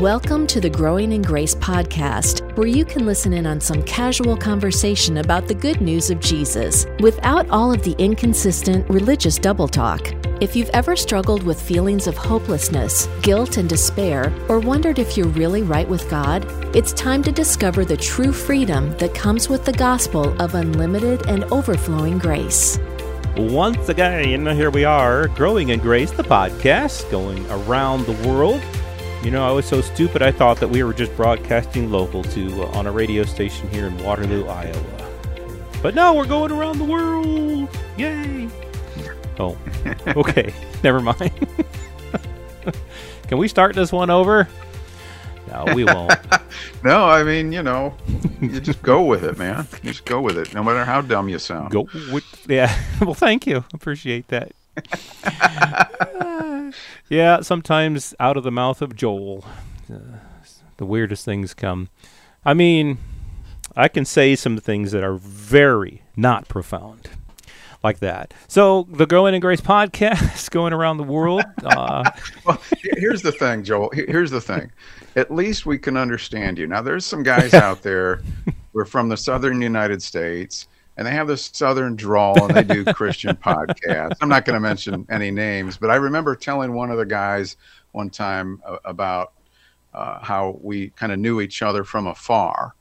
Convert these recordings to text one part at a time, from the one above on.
Welcome to the Growing in Grace podcast, where you can listen in on some casual conversation about the good news of Jesus without all of the inconsistent religious double talk. If you've ever struggled with feelings of hopelessness, guilt, and despair, or wondered if you're really right with God, it's time to discover the true freedom that comes with the gospel of unlimited and overflowing grace. Once again, here we are, Growing in Grace, the podcast going around the world. You know, I was so stupid, I thought that we were just broadcasting local to uh, on a radio station here in Waterloo, Iowa. But no, we're going around the world. Yay! Oh, okay. Never mind. Can we start this one over? No, we won't. no, I mean, you know, you just go with it, man. You just go with it, no matter how dumb you sound. Go with, yeah. well, thank you. Appreciate that. yeah, sometimes out of the mouth of Joel, uh, the weirdest things come. I mean, I can say some things that are very not profound, like that. So the Growing in Grace podcast going around the world. Uh, well, here's the thing, Joel. Here's the thing. At least we can understand you. Now, there's some guys out there. We're from the southern United States and they have this southern drawl and they do Christian podcasts. I'm not going to mention any names, but I remember telling one of the guys one time about uh, how we kind of knew each other from afar,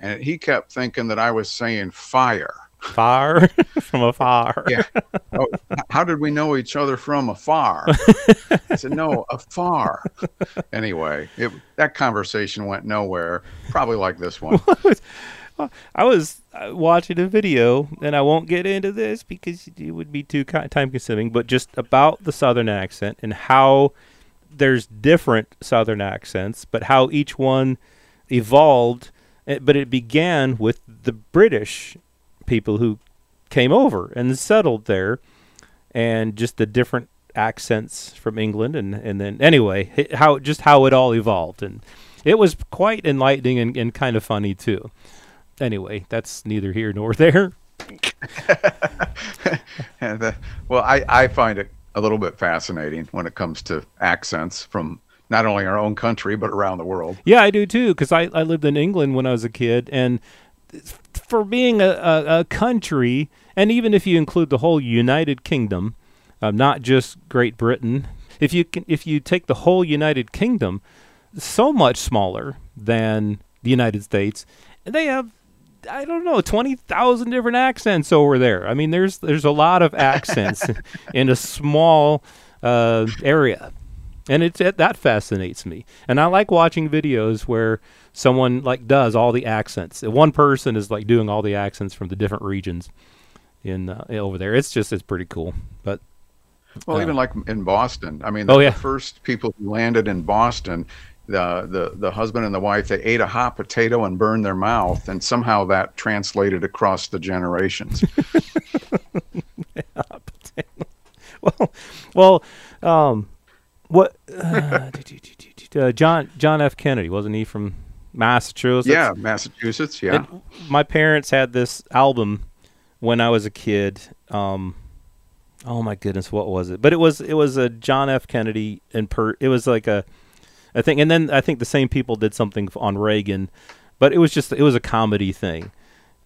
and he kept thinking that I was saying fire. Far from afar. yeah. Oh, how did we know each other from afar? I said, no, afar. Anyway, it, that conversation went nowhere, probably like this one. I was uh, watching a video, and I won't get into this because it would be too time consuming, but just about the Southern accent and how there's different Southern accents, but how each one evolved. Eh, but it began with the British people who came over and settled there, and just the different accents from England, and, and then anyway, how just how it all evolved, and it was quite enlightening and, and kind of funny too anyway, that's neither here nor there. uh, well, I, I find it a little bit fascinating when it comes to accents from not only our own country but around the world. Yeah, I do too, because I, I lived in England when I was a kid, and for being a, a, a country, and even if you include the whole United Kingdom, uh, not just Great Britain, if you can, if you take the whole United Kingdom, so much smaller than the United States, they have I don't know, twenty thousand different accents over there. I mean, there's there's a lot of accents in a small uh, area, and it's it, that fascinates me. And I like watching videos where someone like does all the accents. One person is like doing all the accents from the different regions in uh, over there. It's just it's pretty cool. But well, uh, even like in Boston, I mean, the, oh, yeah. the first people who landed in Boston, the, the the husband and the wife they ate a hot potato and burned their mouth and somehow that translated across the generations. Well well um, what uh, uh, john john f. Kennedy wasn't he from massachusetts? Yeah massachusetts yeah. And my parents had this album when i was a kid um, oh my goodness what was it? But it was it was a john f. Kennedy and per it was like a I think, and then I think the same people did something on Reagan, but it was just it was a comedy thing.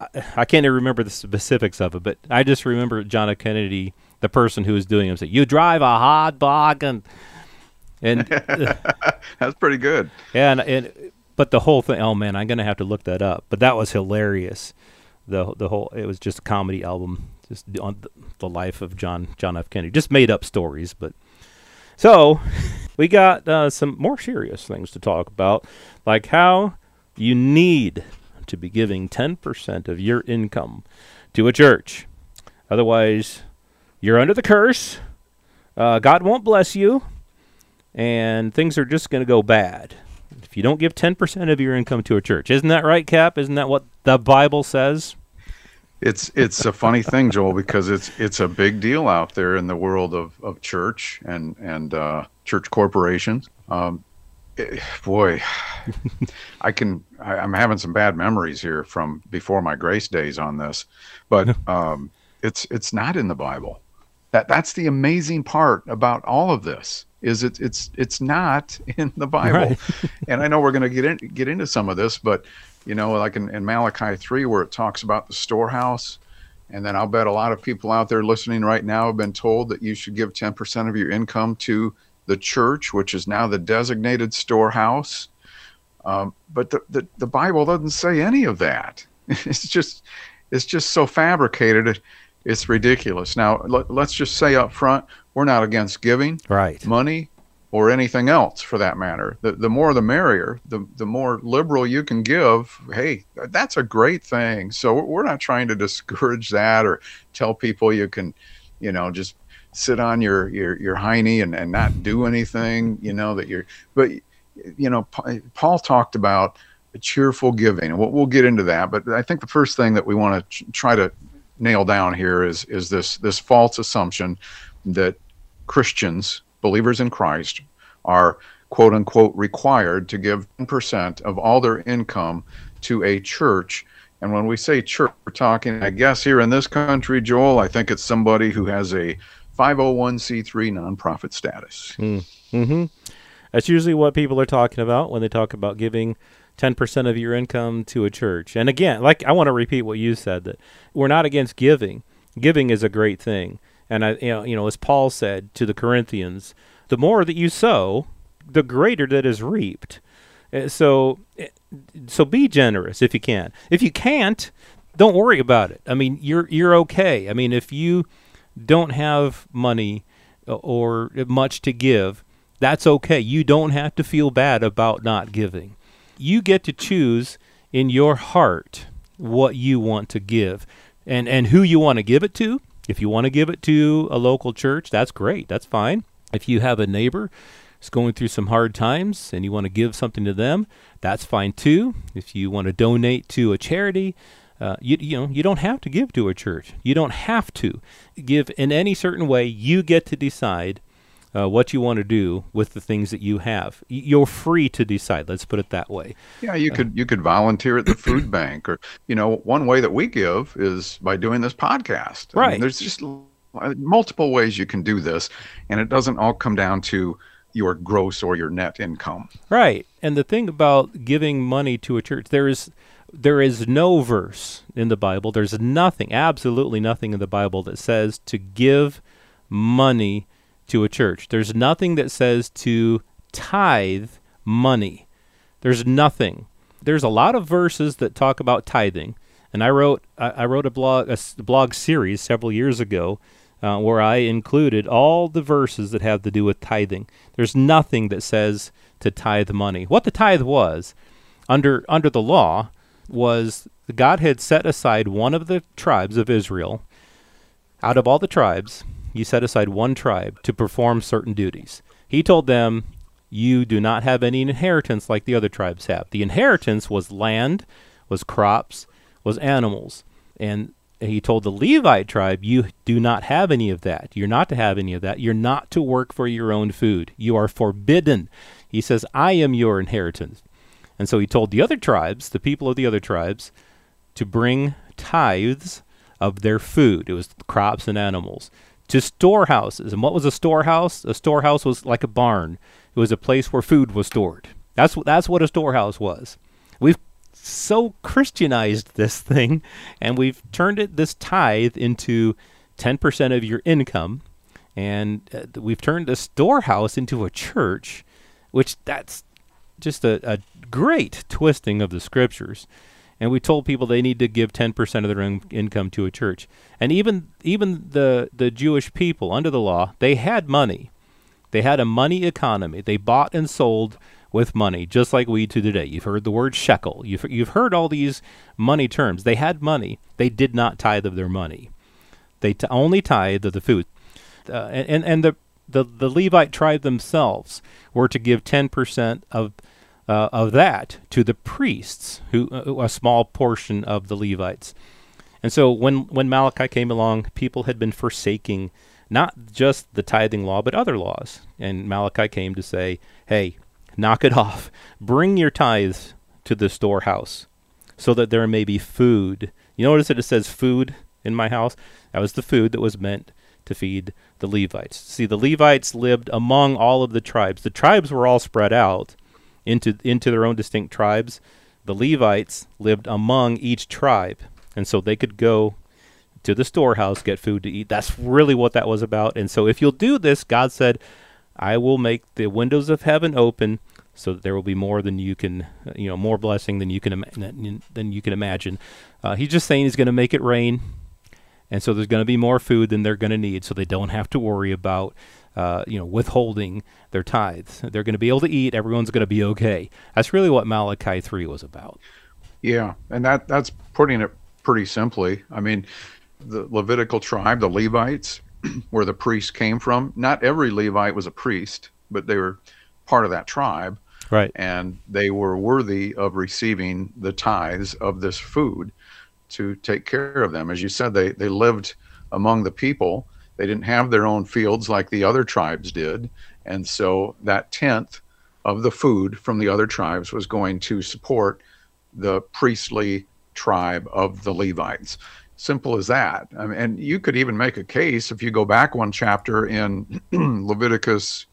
I, I can't even remember the specifics of it, but I just remember John F. Kennedy, the person who was doing it, said, "You drive a hot bargain," and and that's pretty good. Yeah, and, and but the whole thing. Oh man, I'm gonna have to look that up. But that was hilarious. The the whole it was just a comedy album, just on the life of John John F. Kennedy, just made up stories, but so, we got uh, some more serious things to talk about, like how you need to be giving 10% of your income to a church. Otherwise, you're under the curse. Uh, God won't bless you, and things are just going to go bad if you don't give 10% of your income to a church. Isn't that right, Cap? Isn't that what the Bible says? It's it's a funny thing, Joel, because it's it's a big deal out there in the world of, of church and and uh, church corporations. Um, it, eh, boy, I can I, am having some bad memories here from before my grace days on this, but um, it's it's not in the Bible. That that's the amazing part about all of this is it, it's it's not in the Bible. Right. and I know we're going to get in, get into some of this, but you know, like in, in Malachi three, where it talks about the storehouse, and then I'll bet a lot of people out there listening right now have been told that you should give ten percent of your income to the church, which is now the designated storehouse. Um, but the, the the Bible doesn't say any of that. It's just it's just so fabricated. It's ridiculous. Now let, let's just say up front, we're not against giving Right. money or anything else for that matter. The, the more the merrier, the, the more liberal you can give. Hey, that's a great thing. So we're not trying to discourage that or tell people you can, you know, just sit on your, your, your hiney and, and not do anything, you know, that you're, but, you know, Paul talked about cheerful giving and we'll, we'll get into that. But I think the first thing that we want to try to nail down here is, is this, this false assumption that Christians, believers in Christ, are quote unquote required to give 10% of all their income to a church. And when we say church, we're talking, I guess, here in this country, Joel, I think it's somebody who has a 501c3 nonprofit status. Mm-hmm. That's usually what people are talking about when they talk about giving 10% of your income to a church. And again, like I want to repeat what you said that we're not against giving. Giving is a great thing. And I you know, you know as Paul said to the Corinthians, the more that you sow, the greater that is reaped. Uh, So uh, so be generous if you can. If you can't, don't worry about it. I mean, you're you're okay. I mean, if you don't have money uh, or much to give, that's okay. You don't have to feel bad about not giving. You get to choose in your heart what you want to give and and who you want to give it to. If you want to give it to a local church, that's great. That's fine. If you have a neighbor who's going through some hard times and you want to give something to them, that's fine too. If you want to donate to a charity, uh, you, you know you don't have to give to a church. You don't have to give in any certain way. You get to decide uh, what you want to do with the things that you have. You're free to decide. Let's put it that way. Yeah, you could you could volunteer at the food bank, or you know, one way that we give is by doing this podcast. I mean, Right. there's just uh, multiple ways you can do this, and it doesn't all come down to your gross or your net income. Right. And the thing about giving money to a church, there is there is no verse in the Bible. There's nothing, absolutely nothing in the Bible that says to give money to a church. There's nothing that says to tithe money. There's nothing. There's a lot of verses that talk about tithing, and I wrote I, wrote a blog a blog series several years ago uh, where I included all the verses that have to do with tithing. There's nothing that says to tithe money. What the tithe was under under the law was God had set aside one of the tribes of Israel out of all the tribes, he set aside one tribe to perform certain duties. He told them, You do not have any inheritance like the other tribes have. The inheritance was land, was crops, was animals. And he told the Levite tribe, You do not have any of that. You're not to have any of that. You're not to work for your own food. You are forbidden. He says, I am your inheritance. And so he told the other tribes, the people of the other tribes, to bring tithes of their food. It was crops and animals to storehouses. And what was a storehouse? A storehouse was like a barn. It was a place where food was stored. That's what that's what a storehouse was. We've so Christianized this thing, and we've turned it this tithe into ten percent of your income, and uh, we've turned the storehouse into a church, which that's just a, a great twisting of the scriptures and we told people they need to give 10% of their in- income to a church. And even even the the Jewish people under the law they had money. They had a money economy. They bought and sold with money just like we do today. You've heard the word shekel. You've you've heard all these money terms. They had money. They did not tithe of their money. They t- only tithe of the food. Uh, and and the, the the Levite tribe themselves were to give 10% of uh, of that to the priests, who uh, a small portion of the Levites. And so when when Malachi came along, people had been forsaking not just the tithing law but other laws. And Malachi came to say, "Hey, knock it off. Bring your tithes to the storehouse, so that there may be food." You notice that it says food in my house. That was the food that was meant to feed the Levites. See, the Levites lived among all of the tribes. The tribes were all spread out into into their own distinct tribes. The Levites lived among each tribe, and so they could go to the storehouse get food to eat. That's really what that was about. And so if you'll do this, God said, I will make the windows of heaven open so that there will be more than you can, uh, you know, more blessing than you can ima- than you can imagine. Uh, he's just saying he's going to make it rain, and so there's going to be more food than they're going to need, so they don't have to worry about, uh, you know, withholding their tithes. They're going to be able to eat. Everyone's going to be okay. That's really what Malachi three was about. Yeah, and that that's putting it pretty simply. I mean, the Levitical tribe, the Levites, where the priests came from. Not every Levite was a priest, but they were part of that tribe. Right. And they were worthy of receiving the tithes of this food to take care of them. As you said, they, they lived among the people. They didn't have their own fields like the other tribes did. And so that tenth of the food from the other tribes was going to support the priestly tribe of the Levites. Simple as that. I mean, and you could even make a case if you go back one chapter in Leviticus.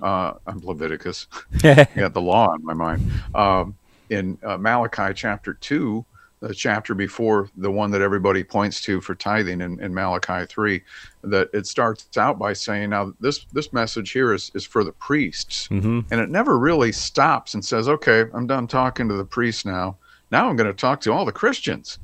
Uh, Leviticus. got the law in my mind. Um, in uh, Malachi chapter two, the chapter before the one that everybody points to for tithing in, in Malachi three, that it starts out by saying, "Now this this message here is is for the priests," mm-hmm. and it never really stops and says, "Okay, I'm done talking to the priests now." Now I'm going to talk to all the Christians.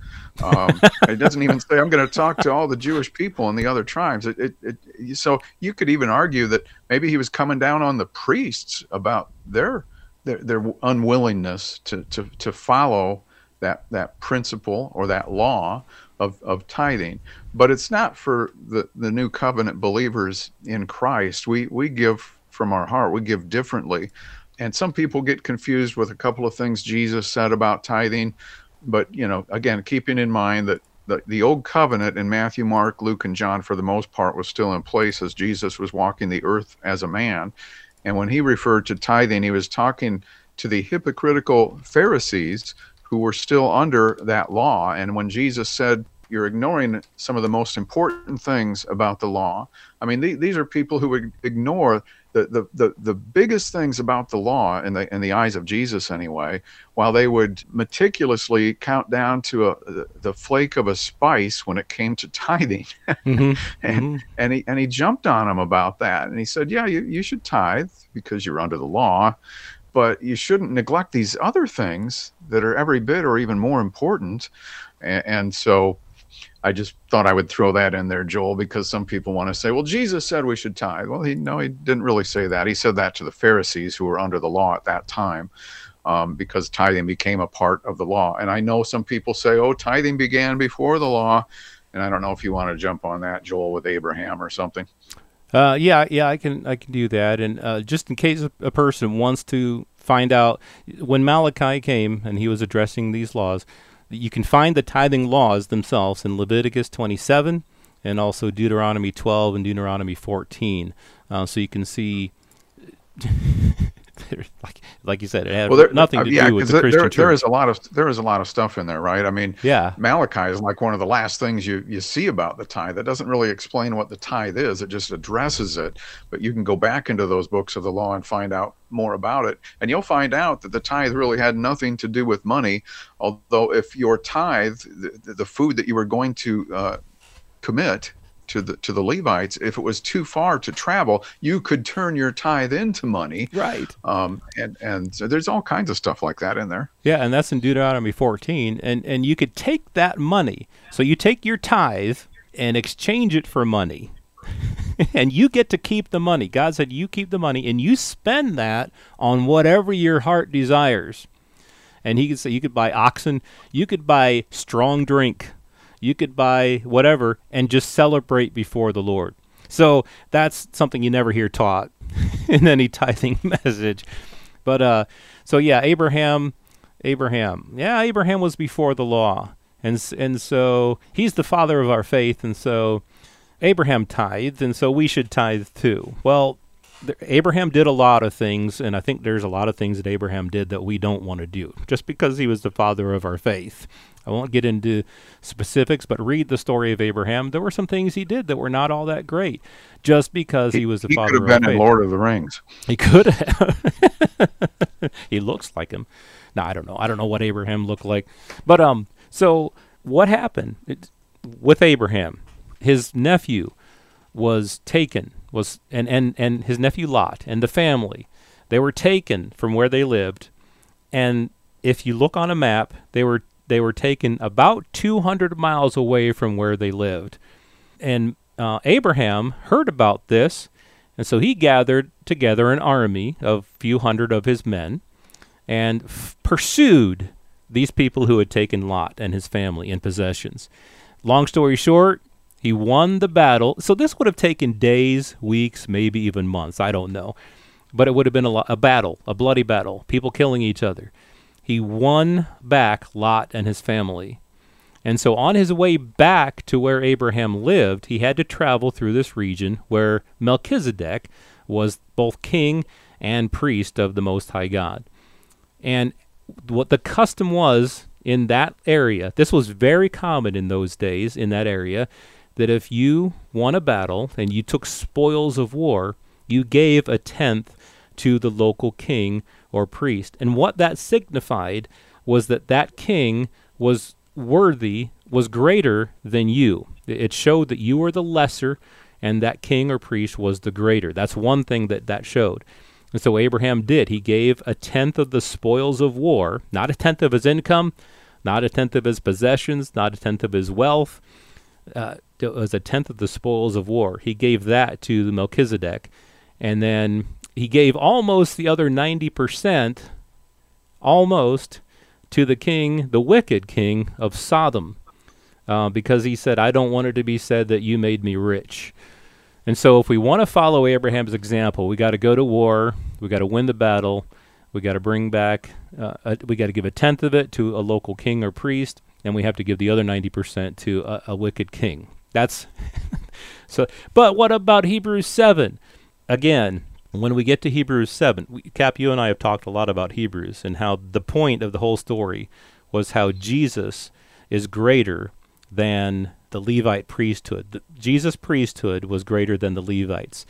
Um, it doesn't even say I'm going to talk to all the Jewish people and the other tribes. It, it, it, so you could even argue that maybe he was coming down on the priests about their their, their unwillingness to, to, to follow that that principle or that law of, of tithing. But it's not for the, the new covenant believers in Christ. We we give from our heart. We give differently and some people get confused with a couple of things Jesus said about tithing. But, you know, again, keeping in mind that the, the old covenant in Matthew, Mark, Luke, and John, for the most part, was still in place as Jesus was walking the earth as a man. And when he referred to tithing, he was talking to the hypocritical Pharisees who were still under that law. And when Jesus said, You're ignoring some of the most important things about the law, I mean, th- these are people who would ignore the, the, the, the biggest things about the law in the in the eyes of Jesus anyway, while they would meticulously count down to a the, the flake of a spice when it came to tithing, mm-hmm. and mm-hmm. and he and he jumped on him about that, and he said, yeah, you, you should tithe because you're under the law, but you shouldn't neglect these other things that are every bit or even more important, and, and so I just thought I would throw that in there, Joel, because some people want to say, well, Jesus said we should tithe. Well, he no, he didn't really say that. He said that to the Pharisees who were under the law at that time, um, because tithing became a part of the law. And I know some people say, oh, tithing began before the law. And I don't know if you want to jump on that, Joel, with Abraham or something. Uh, yeah, yeah, I can, I can do that. And uh, just in case a, person wants to find out, when Malachi came and he was addressing these laws, you can find the tithing laws themselves in Leviticus 27 and also Deuteronomy 12 and Deuteronomy 14. Uh, so you can see, like like you said, it had well, there, nothing to uh, yeah, do with the Christian there, church. There is a lot of there is a lot of stuff in there, right? I mean, yeah, Malachi is like one of the last things you you see about the tithe. That doesn't really explain what the tithe is; it just addresses it. But you can go back into those books of the law and find out more about it, and you'll find out that the tithe really had nothing to do with money. Although, if your tithe, the, the food that you were going to uh, commit to the to the Levites, if it was too far to travel, you could turn your tithe into money. Right. Um, and and so there's all kinds of stuff like that in there. Yeah, and that's in Deuteronomy 14, and and you could take that money. So you take your tithe and exchange it for money. and you get to keep the money. God said you keep the money and you spend that on whatever your heart desires. And he could say you could buy oxen, you could buy strong drink you could buy whatever and just celebrate before the Lord. So that's something you never hear taught in any tithing message. But uh, so yeah, Abraham, Abraham, yeah, Abraham was before the law, and and so he's the father of our faith, and so Abraham tithed, and so we should tithe too. Well, Abraham did a lot of things, and I think there's a lot of things that Abraham did that we don't want to do, just because he was the father of our faith. I won't get into specifics, but read the story of Abraham. There were some things he did that were not all that great, just because he, he was the he father. Of faith. He could have been in Lord of the Rings. He could have. he looks like him. No, I don't know. I don't know what Abraham looked like, but um. So what happened it, with Abraham? His nephew was taken was and, and, and his nephew Lot and the family, they were taken from where they lived, and if you look on a map, they were they were taken about 200 miles away from where they lived, and uh, Abraham heard about this, and so he gathered together an army of few hundred of his men, and f- pursued these people who had taken Lot and his family and possessions. Long story short, he won the battle. So this would have taken days, weeks, maybe even months. I don't know. But it would have been a, lo- a battle, a bloody battle, people killing each other. He won back Lot and his family. And so on his way back to where Abraham lived, he had to travel through this region where Melchizedek was both king and priest of the Most High God. And what the custom was in that area, this was very common in those days in that area, that if you won a battle and you took spoils of war, you gave a tenth to the local king or priest. And what that signified was that that king was worthy, was greater than you. It showed that you were the lesser and that king or priest was the greater. That's one thing that that showed. And so Abraham did. He gave a tenth of the spoils of war, not a tenth of his income, not a tenth of his possessions, not a tenth of his wealth. Uh, it was a tenth of the spoils of war. He gave that to Melchizedek. And then he gave almost the other 90%, almost, to the king, the wicked king of Sodom, uh, because he said, I don't want it to be said that you made me rich. And so, if we want to follow Abraham's example, we got to go to war, we got to win the battle, we got to bring back, uh, a, we got to give a tenth of it to a local king or priest, and we have to give the other 90% to a, a wicked king. That's so. But what about Hebrews 7? Again, when we get to Hebrews 7, we, Cap, you and I have talked a lot about Hebrews and how the point of the whole story was how Jesus is greater than the Levite priesthood. The, Jesus' priesthood was greater than the Levites'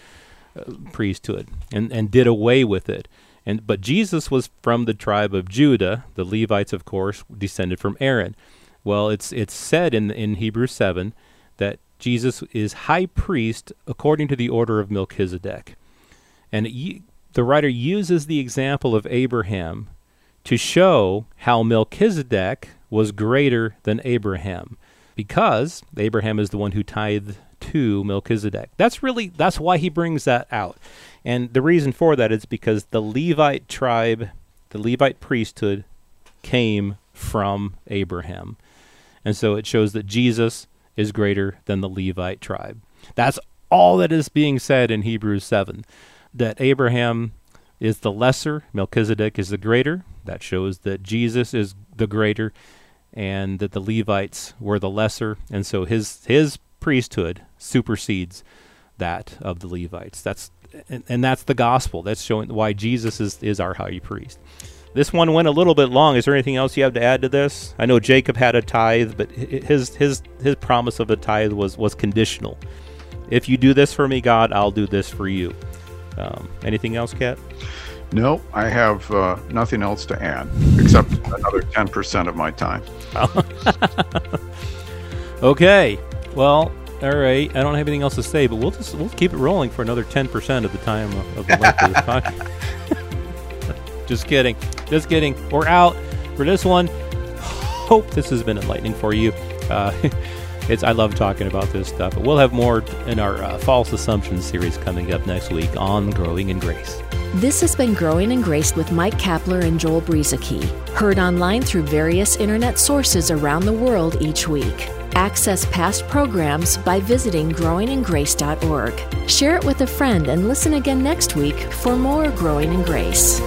uh, priesthood and, and did away with it. And But Jesus was from the tribe of Judah. The Levites, of course, descended from Aaron. Well, it's, it's said in, in Hebrews 7 that Jesus is high priest according to the order of Melchizedek. And the writer uses the example of Abraham to show how Melchizedek was greater than Abraham because Abraham is the one who tithed to Melchizedek. That's really that's why he brings that out. And the reason for that is because the Levite tribe, the Levite priesthood came from Abraham. And so it shows that Jesus is greater than the Levite tribe. That's all that is being said in Hebrews 7 that Abraham is the lesser, Melchizedek is the greater. That shows that Jesus is the greater and that the Levites were the lesser, and so his his priesthood supersedes that of the Levites. That's and, and that's the gospel. That's showing why Jesus is is our high priest. This one went a little bit long. Is there anything else you have to add to this? I know Jacob had a tithe, but his his his promise of a tithe was was conditional. If you do this for me, God, I'll do this for you. Um, anything else, Cap? No, I have uh, nothing else to add except another 10% of my time. okay. Well, all right. I don't have anything else to say, but we'll just we'll keep it rolling for another 10% of the time of, the length of this podcast. Just kidding. Just kidding. We're out for this one. Hope this has been enlightening for you. Uh, it's I love talking about this stuff. But we'll have more in our uh, false assumptions series coming up next week on growing in grace. This has been Growing in Grace with Mike Kapler and Joel Brueseke, heard online through various internet sources around the world each week. Access past programs by visiting growingingrace.org. Share it with a friend and listen again next week for more Growing in Grace.